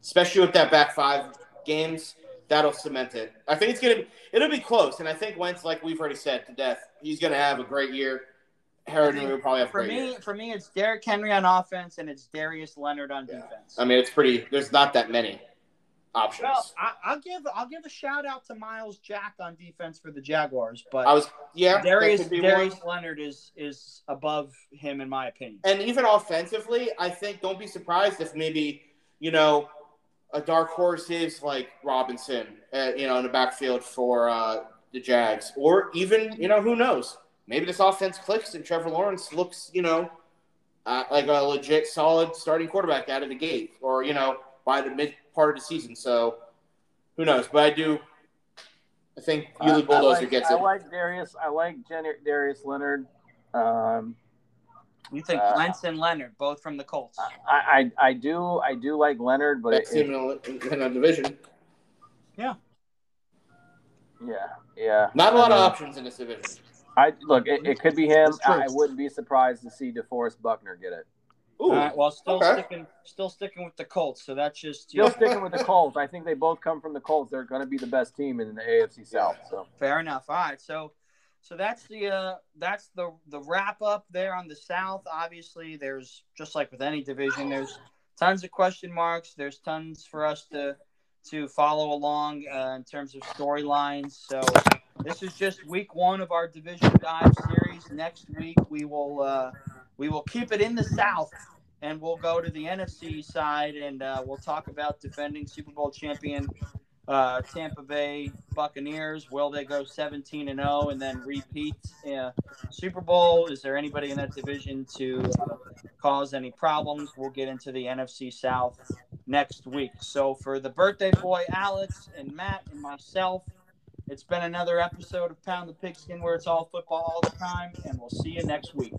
Especially with that back five games, that'll cement it. I think it's gonna it'll be close, and I think Wentz, like we've already said to death, he's gonna have a great year. Harrod will probably have For me, year. for me, it's Derrick Henry on offense and it's Darius Leonard on Yeah. defense. I mean, it's pretty. There's not that many options. Well, I, I'll give I'll give a shout out to Myles Jack on defense for the Jaguars, but I was yeah. Darius Darius one. Leonard is is above him in my opinion. And even offensively, I think don't be surprised if maybe you know a dark horse is like Robinson, uh, you know, in the backfield for uh, the Jags, or even you know who knows, maybe this offense clicks and Trevor Lawrence looks you know uh, like a legit solid starting quarterback out of the gate, or you know by the mid part of the season. So who knows? But I do. I think I- Yulee I Bulldozer like, gets I like Darius. I like Jen- Darius Leonard. Um, You think Uh, Wentz and Leonard both from the Colts? I, I I do I do like Leonard, but Best it, team in a, in a division. yeah yeah. Yeah. Not a lot I of options in this division. I look. It, it could be him. I, I wouldn't be surprised to see DeForest Buckner get it. Ooh, All right, well, still okay. sticking still sticking with the Colts, so that's just Still know, sticking with the Colts. I think they both come from the Colts. They're going to be the best team in the AFC South. So fair enough. All right, so so that's the uh, that's the the wrap up there on the South. Obviously, there's just like with any division, there's tons of question marks. There's tons for us to to follow along uh, in terms of storylines. So this is just week one of our division dive series. Next week we will uh, we will keep it in the South. And we'll go to the NFC side, and uh, we'll talk about defending Super Bowl champion uh, Tampa Bay Buccaneers. Will they go 17 and 0 and then repeat uh, Super Bowl? Is there anybody in that division to uh, cause any problems? We'll get into the NFC South next week. So for the birthday boy Alex and Matt and myself, it's been another episode of Pound the Pigskin where it's all football all the time, and we'll see you next week.